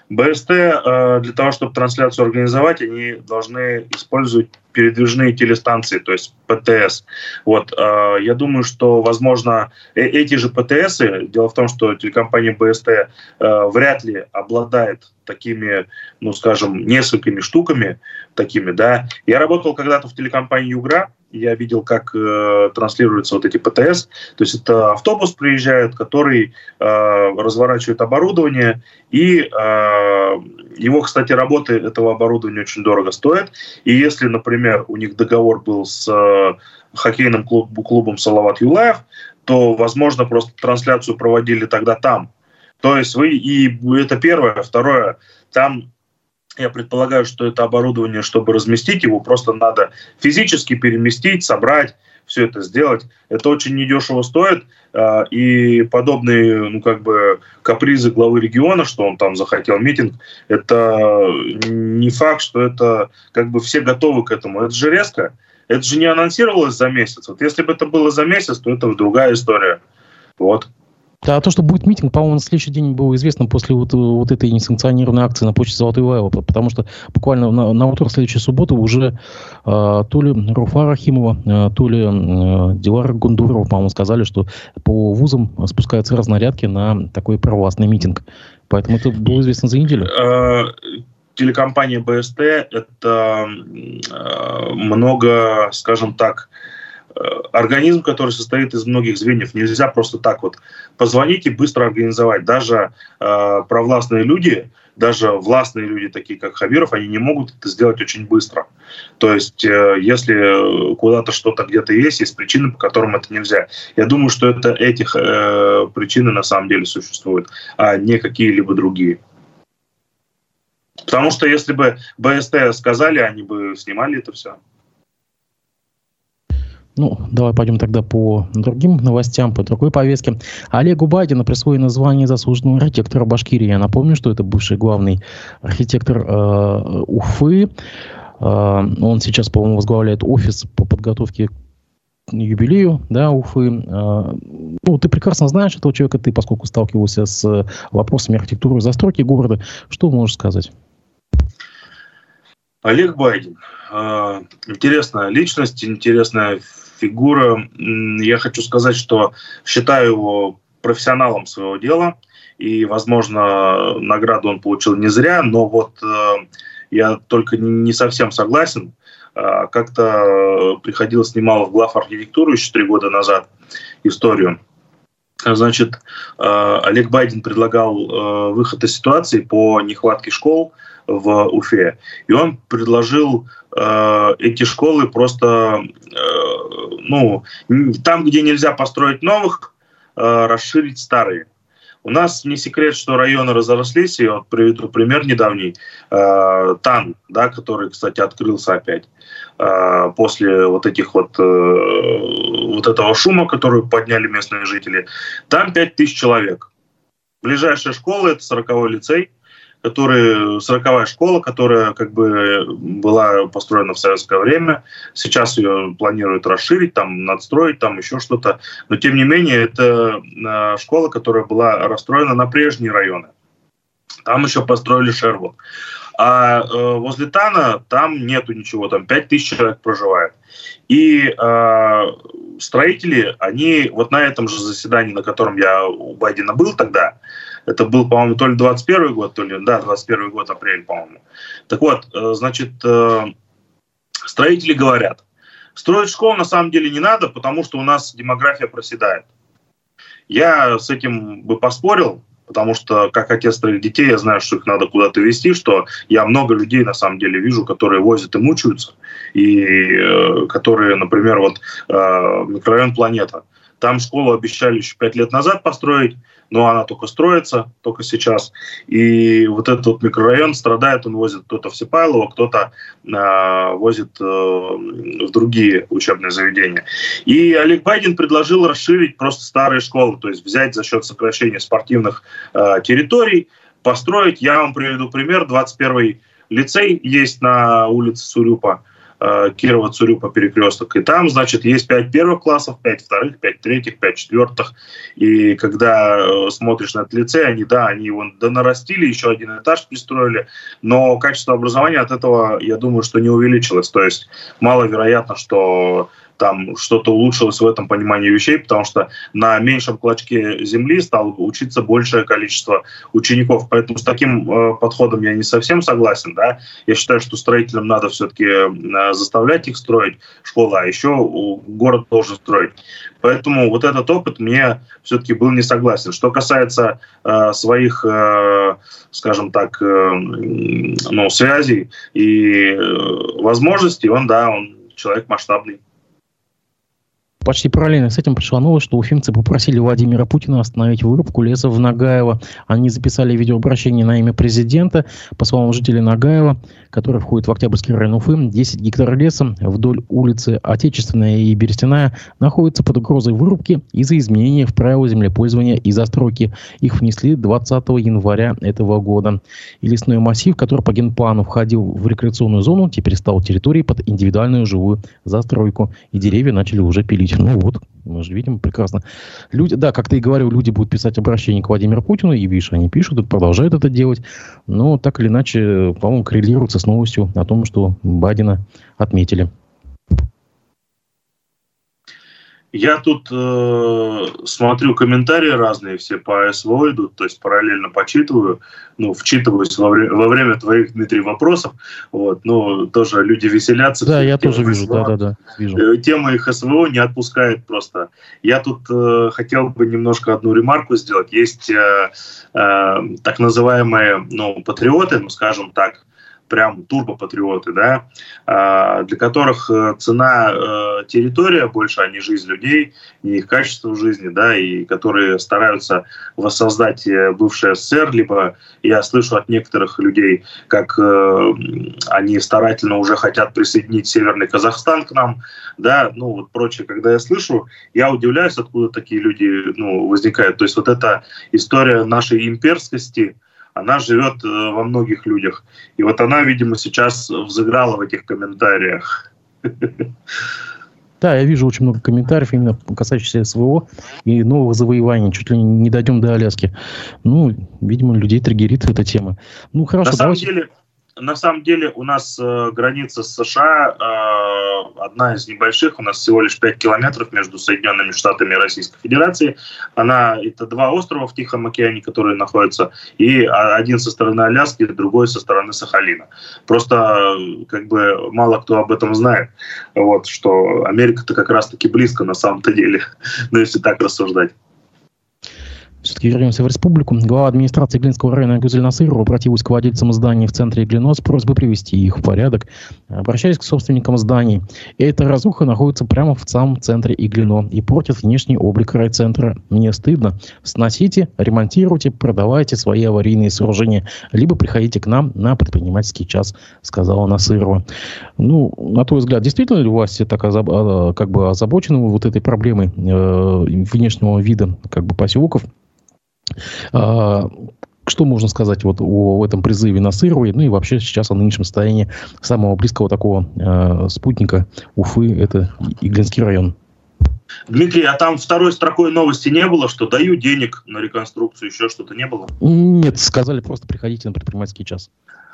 БСТ э, для того, чтобы трансляцию организовать, они должны использовать передвижные телестанции, то есть ПТС. Вот, э, я думаю, что, возможно, э, эти же ПТС, дело в том, что телекомпания БСТ вряд ли обладает такими, ну, скажем, несколькими штуками такими, да. Я работал когда-то в телекомпании «Югра», я видел, как э, транслируются вот эти ПТС. То есть это автобус приезжает, который э, разворачивает оборудование, и э, его, кстати, работы этого оборудования очень дорого стоят. И если, например, у них договор был с э, хоккейным клуб, клубом Салават Юлаев, то, возможно, просто трансляцию проводили тогда там. То есть вы, и это первое. Второе, там я предполагаю, что это оборудование, чтобы разместить его, просто надо физически переместить, собрать, все это сделать. Это очень недешево стоит, а, и подобные, ну, как бы, капризы главы региона, что он там захотел митинг, это не факт, что это, как бы, все готовы к этому. Это же резко. Это же не анонсировалось за месяц. Вот если бы это было за месяц, то это другая история. Вот. А то, что будет митинг, по-моему, на следующий день было известно после вот, вот этой несанкционированной акции на почте Золотой Лайва, потому что буквально на, на утро следующей субботы уже э, то ли Руфа Рахимова, э, то ли э, Дилара Гундурова, по-моему, сказали, что по вузам спускаются разнарядки на такой провластный митинг. Поэтому это было известно за неделю. Телекомпания БСТ – это много, скажем так, Э, организм, который состоит из многих звеньев. Нельзя просто так вот позвонить и быстро организовать. Даже э, провластные люди, даже властные люди, такие как Хабиров, они не могут это сделать очень быстро. То есть, э, если куда-то что-то где-то есть, есть причины, по которым это нельзя. Я думаю, что это этих э, причины на самом деле существуют, а не какие-либо другие. Потому что если бы БСТ сказали, они бы снимали это все. Ну, давай пойдем тогда по другим новостям, по другой повестке. Олегу Байдину присвоено звание заслуженного архитектора Башкирии. Я напомню, что это бывший главный архитектор э, Уфы. Э, он сейчас, по-моему, возглавляет офис по подготовке юбилею да, Уфы. Э, ну, ты прекрасно знаешь этого человека, ты, поскольку сталкивался с вопросами архитектуры застройки города. Что можешь сказать? Олег Байден. Э, интересная личность, интересная фигура, я хочу сказать, что считаю его профессионалом своего дела, и, возможно, награду он получил не зря, но вот э, я только не совсем согласен. Э, как-то приходилось немало в глав архитектуру еще три года назад историю. Значит, э, Олег Байден предлагал э, выход из ситуации по нехватке школ в Уфе. И он предложил э, эти школы просто, ну, там, где нельзя построить новых, расширить старые. У нас не секрет, что районы разрослись, и вот приведу пример недавний. Э, Тан, да, который, кстати, открылся опять э, после вот этих вот, э, вот этого шума, который подняли местные жители. Там 5000 человек. Ближайшая школа – это 40-й лицей который, 40-я школа, которая как бы была построена в советское время. Сейчас ее планируют расширить, там, надстроить, там еще что-то. Но, тем не менее, это а, школа, которая была расстроена на прежние районы. Там еще построили Шервуд. А э, возле Тана там нету ничего, там 5 тысяч человек проживает. И э, строители, они вот на этом же заседании, на котором я у Байдена был тогда, это был, по-моему, то ли 21 год, то ли, да, 21 год, апрель, по-моему. Так вот, э, значит, э, строители говорят, строить школу на самом деле не надо, потому что у нас демография проседает. Я с этим бы поспорил, потому что как отец троих детей я знаю, что их надо куда-то везти, что я много людей на самом деле вижу, которые возят и мучаются, и э, которые, например, вот э, микрорайон «Планета», там школу обещали еще пять лет назад построить, но она только строится, только сейчас. И вот этот вот микрорайон страдает, он возит кто-то в Сипайлово, кто-то э, возит э, в другие учебные заведения. И Олег Байден предложил расширить просто старые школы, то есть взять за счет сокращения спортивных э, территорий, построить. Я вам приведу пример. 21-й лицей есть на улице Сурюпа. Э, Кирова Цурюпа перекресток. И там, значит, есть пять первых классов, пять вторых, пять третьих, пять четвертых. И когда э, смотришь на этот лицей, они, да, они его донарастили, еще один этаж пристроили, но качество образования от этого, я думаю, что не увеличилось. То есть маловероятно, что там что-то улучшилось в этом понимании вещей, потому что на меньшем клочке земли стало учиться большее количество учеников. Поэтому с таким э, подходом я не совсем согласен. Да? Я считаю, что строителям надо все-таки э, заставлять их строить школы, а еще город должен строить. Поэтому вот этот опыт мне все-таки был не согласен. Что касается э, своих, э, скажем так, э, ну, связей и э, возможностей, он, да, он человек масштабный. Почти параллельно с этим пришла новость, что уфимцы попросили Владимира Путина остановить вырубку леса в Нагаево. Они записали видеообращение на имя президента. По словам жителей Нагаева, который входит в Октябрьский район Уфы, 10 гектар леса вдоль улицы Отечественная и Берестяная находятся под угрозой вырубки из-за изменения в правила землепользования и застройки. Их внесли 20 января этого года. И лесной массив, который по генплану входил в рекреационную зону, теперь стал территорией под индивидуальную живую застройку. И деревья начали уже пилить. Ну вот, мы же видим прекрасно. Люди, да, как ты и говорил, люди будут писать обращение к Владимиру Путину, и видишь, они пишут продолжают это делать. Но так или иначе, по-моему, коррелируется с новостью о том, что Байдена отметили. Я тут э, смотрю комментарии разные, все по СВО идут, то есть параллельно почитываю, ну, вчитываюсь во, вре- во время твоих, Дмитрий, вопросов. Вот, ну, тоже люди веселятся. Да, я тоже вижу, СВО. да, да, да. Вижу. Тема их СВО не отпускает просто. Я тут э, хотел бы немножко одну ремарку сделать. Есть э, э, так называемые, ну, патриоты, ну, скажем так, прям турбопатриоты, да, а, для которых э, цена э, территория больше, а не жизнь людей, не их качество жизни, да, и которые стараются воссоздать э, бывший СССР, либо я слышу от некоторых людей, как они старательно уже хотят присоединить Северный Казахстан к нам, да, ну вот прочее, когда я слышу, я удивляюсь, откуда такие люди, ну, возникают. То есть вот эта история нашей имперскости, она живет э, во многих людях. И вот она, видимо, сейчас взыграла в этих комментариях. Да, я вижу очень много комментариев именно касающихся СВО и новых завоеваний. Чуть ли не дойдем до Аляски. Ну, видимо, людей триггерит эта тема. Ну, хорошо, На самом давайте... деле, на самом деле у нас э, граница с США э, одна из небольших, у нас всего лишь 5 километров между Соединенными Штатами и Российской Федерацией. Она, это два острова в Тихом океане, которые находятся, и один со стороны Аляски, другой со стороны Сахалина. Просто как бы мало кто об этом знает, вот, что Америка-то как раз-таки близко на самом-то деле, ну если так рассуждать. Все-таки вернемся в республику. Глава администрации Глинского района Гюзель Насырова обратилась к владельцам зданий в центре Глино с просьбой привести их в порядок, обращаясь к собственникам зданий. Эта разруха находится прямо в самом центре Иглино и портит внешний облик райцентра. Мне стыдно. Сносите, ремонтируйте, продавайте свои аварийные сооружения, либо приходите к нам на предпринимательский час, сказала Насырова. Ну, на твой взгляд, действительно ли власти так озаб... А, как бы озабочены вот этой проблемой э, внешнего вида как бы поселков? А, что можно сказать вот о этом призыве Насыровой, ну и вообще сейчас о нынешнем состоянии самого близкого такого э, спутника Уфы, это Иглинский район? Дмитрий, а там второй строкой новости не было, что даю денег на реконструкцию, еще что-то не было? Нет, сказали просто приходите на предпринимательский час.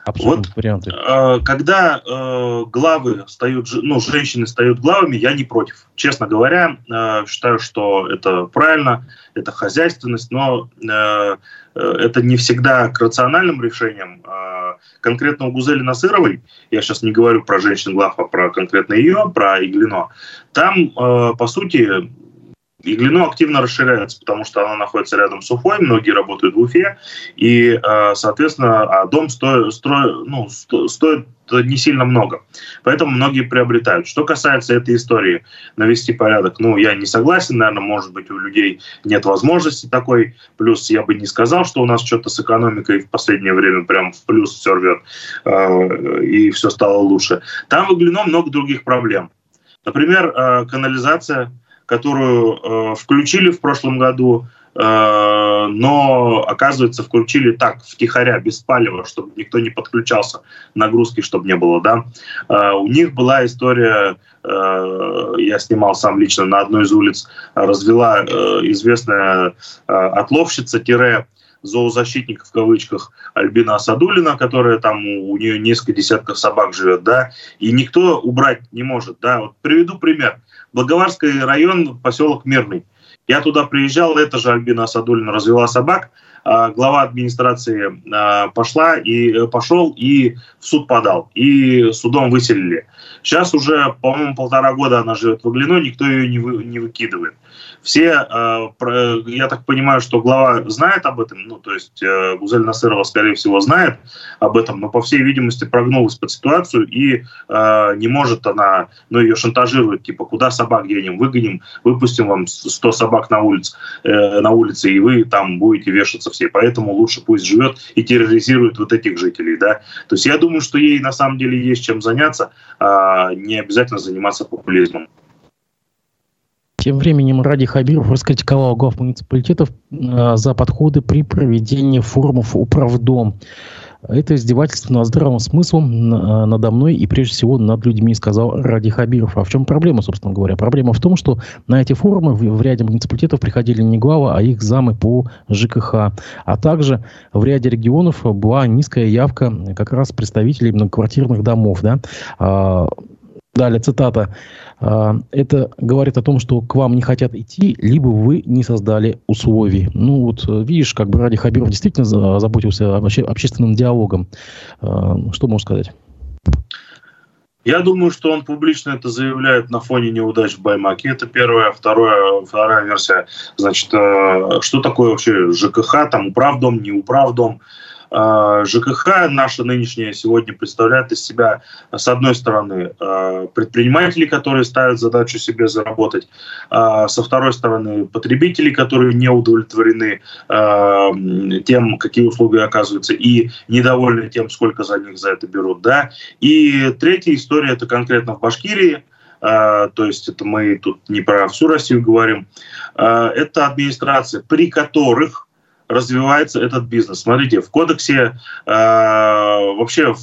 Вот, варианты. Э, когда э, главы стают, ну, женщины стают главами, я не против. Честно говоря, э, считаю, что это правильно, это хозяйственность, но э это не всегда к рациональным решениям. Э, конкретно у Гузели Насыровой, я сейчас не говорю про женщин глав, а про конкретно ее, про Иглино, там, э, по сути, Иглино активно расширяется, потому что она находится рядом с Уфой, многие работают в Уфе, и, э, соответственно, а дом стоит, стро, ну, стоит не сильно много. Поэтому многие приобретают. Что касается этой истории, навести порядок, ну, я не согласен, наверное, может быть, у людей нет возможности такой. Плюс я бы не сказал, что у нас что-то с экономикой в последнее время прям в плюс все рвет, э, и все стало лучше. Там в Иглино много других проблем. Например, э, канализация – которую э, включили в прошлом году, э, но, оказывается, включили так, втихаря, без палева, чтобы никто не подключался, нагрузки, чтобы не было, да. Э, у них была история, э, я снимал сам лично на одной из улиц, развела э, известная э, отловщица, тире, зоозащитник в кавычках Альбина Асадулина, которая там у нее несколько десятков собак живет, да, и никто убрать не может, да. Вот приведу пример. Благоварский район, поселок Мирный. Я туда приезжал, это же Альбина Асадулина развела собак, а, глава администрации а, пошла и э, пошел и в суд подал, и судом выселили. Сейчас уже, по-моему, полтора года она живет в Оглино, никто ее не, не выкидывает. Все, э, я так понимаю, что глава знает об этом, ну, то есть э, Гузель Насырова, скорее всего, знает об этом, но, по всей видимости, прогнулась под ситуацию и э, не может она, ну, ее шантажируют, типа, куда собак денем, выгоним, выпустим вам 100 собак на улице, на улице, и вы там будете вешаться все. Поэтому лучше пусть живет и терроризирует вот этих жителей, да. То есть я думаю, что ей на самом деле есть чем заняться, а не обязательно заниматься популизмом. Тем временем Ради Хабиров раскритиковал глав муниципалитетов э, за подходы при проведении форумов «Управдом». Это издевательство над здравым смыслом э, надо мной и прежде всего над людьми, сказал Ради Хабиров. А в чем проблема, собственно говоря? Проблема в том, что на эти форумы в, в ряде муниципалитетов приходили не главы, а их замы по ЖКХ. А также в ряде регионов была низкая явка как раз представителей многоквартирных домов. Да? Далее цитата. А, это говорит о том, что к вам не хотят идти, либо вы не создали условий. Ну вот э, видишь, как бы Ради Хабиров действительно заботился обще, общественным диалогом. А, что можешь сказать? Я думаю, что он публично это заявляет на фоне неудач в Баймаке. Это первая. Второе, вторая версия. Значит, э, что такое вообще ЖКХ, там управдом, не управдом. А, ЖКХ наша нынешняя сегодня представляет из себя, с одной стороны, а, предпринимателей, которые ставят задачу себе заработать, а, со второй стороны, потребителей, которые не удовлетворены тем, какие услуги оказываются, и недовольны тем, сколько за них за это берут. Да? И третья история, это конкретно в Башкирии, то есть это мы тут не про всю Россию говорим, это администрация, при которых развивается этот бизнес. Смотрите, в кодексе э, вообще в,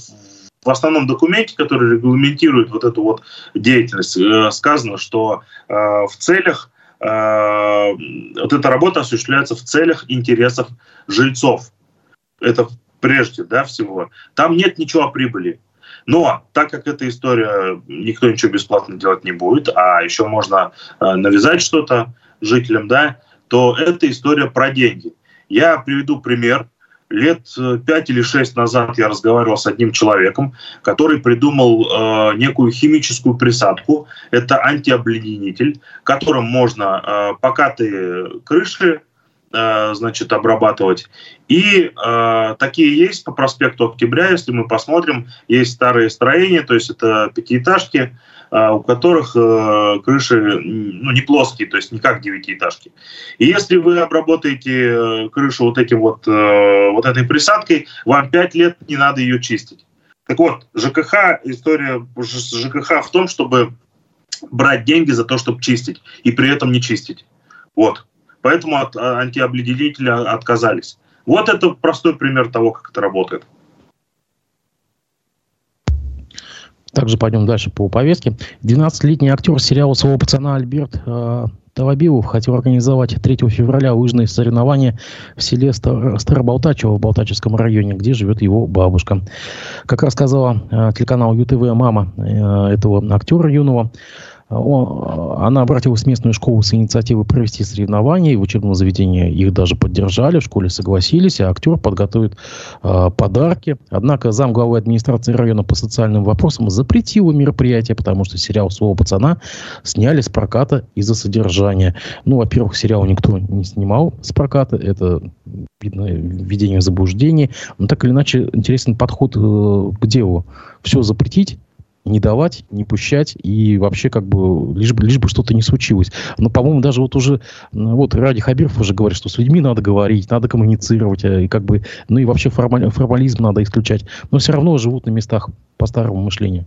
в основном документе, который регламентирует вот эту вот деятельность, э, сказано, что э, в целях э, вот эта работа осуществляется в целях интересов жильцов. Это прежде да, всего, там нет ничего о прибыли. Но так как эта история, никто ничего бесплатно делать не будет, а еще можно э, навязать что-то жителям, да, то это история про деньги. Я приведу пример. Лет э, пять или шесть назад я разговаривал с одним человеком, который придумал э, некую химическую присадку. Это антиобледенитель, которым можно э, покатые крыши Э, значит, обрабатывать. И э, такие есть по проспекту Октября, если мы посмотрим, есть старые строения, то есть это пятиэтажки, э, у которых э, крыши ну, не плоские, то есть не как девятиэтажки. И если вы обработаете э, крышу вот этим вот, э, вот этой присадкой, вам пять лет не надо ее чистить. Так вот, ЖКХ, история ЖКХ в том, чтобы брать деньги за то, чтобы чистить, и при этом не чистить. Вот. Поэтому от а, антиобледенителя отказались. Вот это простой пример того, как это работает. Также пойдем дальше по повестке. 12-летний актер сериала «Своего пацана» Альберт э, Талабилов хотел организовать 3 февраля лыжные соревнования в селе Стар, Старобалтачево в Балтачевском районе, где живет его бабушка. Как рассказала э, телеканал ЮТВ мама э, этого актера юного, он, она обратилась в местную школу с инициативой провести соревнования, и в учебном заведении их даже поддержали, в школе согласились, а актер подготовит э, подарки. Однако зам главы администрации района по социальным вопросам запретил мероприятие, потому что сериал «Слово пацана» сняли с проката из-за содержания. Ну, во-первых, сериал никто не снимал с проката, это видно введение в заблуждение. Но так или иначе, интересный подход э, к делу. Все запретить, не давать, не пущать и вообще как бы лишь бы, лишь бы что-то не случилось. Но, по-моему, даже вот уже вот Ради Хабиров уже говорит, что с людьми надо говорить, надо коммуницировать, э, и как бы, ну и вообще формаль, формализм надо исключать. Но все равно живут на местах по старому мышлению.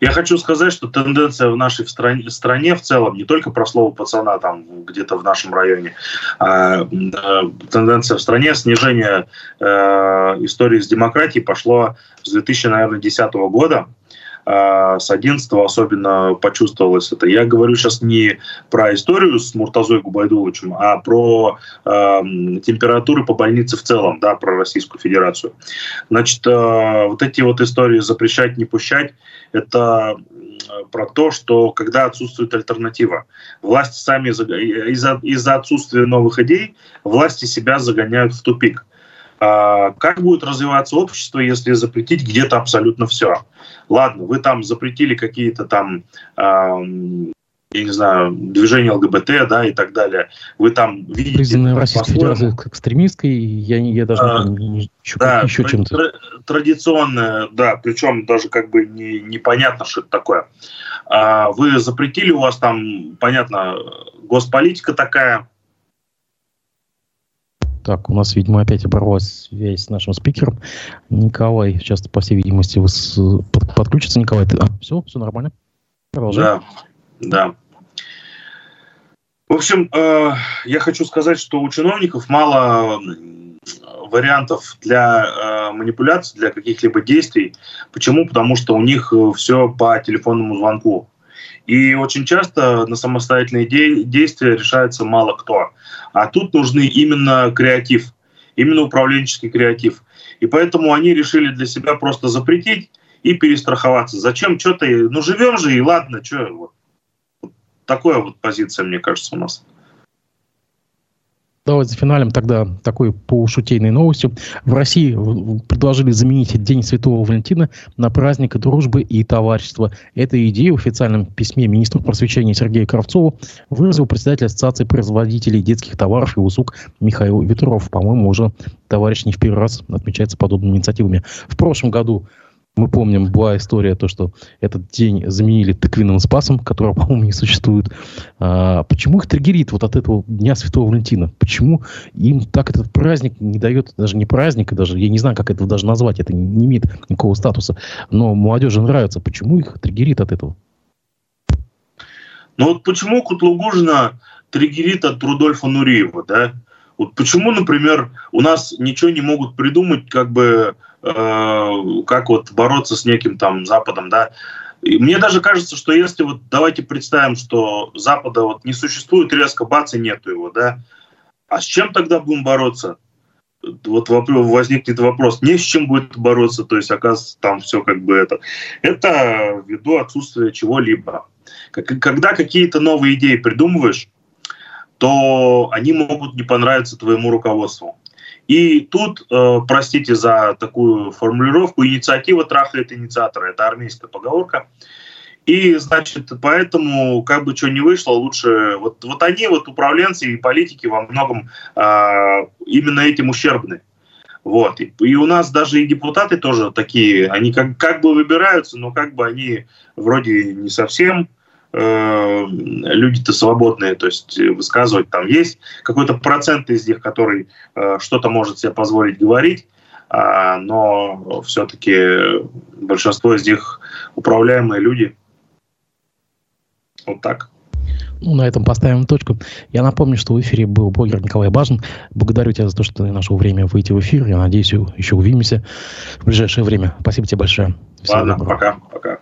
Я хочу сказать, что тенденция в нашей стране, стране в целом, не только про слово пацана там где-то в нашем rайоне, а, а тенденция в стране снижения э, истории с демократией пошло с 2010 года. А, с 11 особенно почувствовалось это. Я говорю сейчас не про историю с Муртазой Губайдуловичем, а про э, температуры по больнице в целом, да, про Российскую Федерацию. Значит, э, вот эти вот истории запрещать, не пущать, это про то, что когда отсутствует альтернатива, власти сами из-за из отсутствия новых идей власти себя загоняют в тупик. А, как будет развиваться общество, если запретить где-то абсолютно все? Ладно, вы там запретили какие-то там я не знаю, движение ЛГБТ, да, и так далее. Вы там видите... Признанная Российской Федерации экстремистской, я, я даже а, не, еще, да, еще чем-то. Традиционная, да, причем даже как бы не, непонятно, что это такое. А, вы запретили, у вас там, понятно, госполитика такая, так, у нас, видимо, опять оборвалась связь с нашим спикером. Николай, сейчас, по всей видимости, вы подключится. Николай, ты... а, все, все нормально? Продолжаем. Да, да. В общем, э, я хочу сказать, что у чиновников мало вариантов для э, манипуляций, для каких-либо действий. Почему? Потому что у них э, все по телефонному звонку. И очень часто на самостоятельные де- действия решается мало кто. А тут нужны именно креатив, именно управленческий креатив. И поэтому они решили для себя просто запретить и перестраховаться. Зачем что-то? Ну, живем же, и ладно, что. Вот. Такая вот позиция, мне кажется, у нас. Давайте за финалем тогда такой полушутейной новостью. В России предложили заменить День Святого Валентина на праздник дружбы и товарищества. Эту идею в официальном письме министру просвещения Сергею Кравцову выразил председатель Ассоциации производителей детских товаров и услуг Михаил Ветров. По-моему, уже товарищ не в первый раз отмечается подобными инициативами. В прошлом году мы помним, была история, то, что этот день заменили тыквенным спасом, которого, по-моему, не существует. А, почему их триггерит вот от этого Дня Святого Валентина? Почему им так этот праздник не дает, даже не праздник, даже, я не знаю, как это даже назвать, это не имеет никакого статуса, но молодежи нравится. Почему их триггерит от этого? Ну вот почему Кутлугужина триггерит от Рудольфа Нуриева, да? Вот почему, например, у нас ничего не могут придумать, как бы как вот бороться с неким там Западом, да. И мне даже кажется, что если вот давайте представим, что Запада вот не существует резко, бац, и нету его, да, а с чем тогда будем бороться? вот возникнет вопрос, не с чем будет бороться, то есть, оказывается, там все как бы это. Это ввиду отсутствия чего-либо. Когда какие-то новые идеи придумываешь, то они могут не понравиться твоему руководству. И тут, э, простите за такую формулировку, инициатива трахает инициатора. Это армейская поговорка. И, значит, поэтому, как бы что ни вышло, лучше... Вот, вот они, вот управленцы и политики во многом э, именно этим ущербны. Вот. И, и у нас даже и депутаты тоже такие, они как, как бы выбираются, но как бы они вроде не совсем э, люди-то свободные, то есть высказывать там есть какой-то процент из них, который э, что-то может себе позволить говорить, э, но все-таки большинство из них управляемые люди. Вот так. Ну, на этом поставим точку. Я напомню, что в эфире был блогер Николай Бажин. Благодарю тебя за то, что ты нашел время выйти в эфир. Я надеюсь, еще увидимся в ближайшее время. Спасибо тебе большое. Всего Ладно, доброго. пока. пока.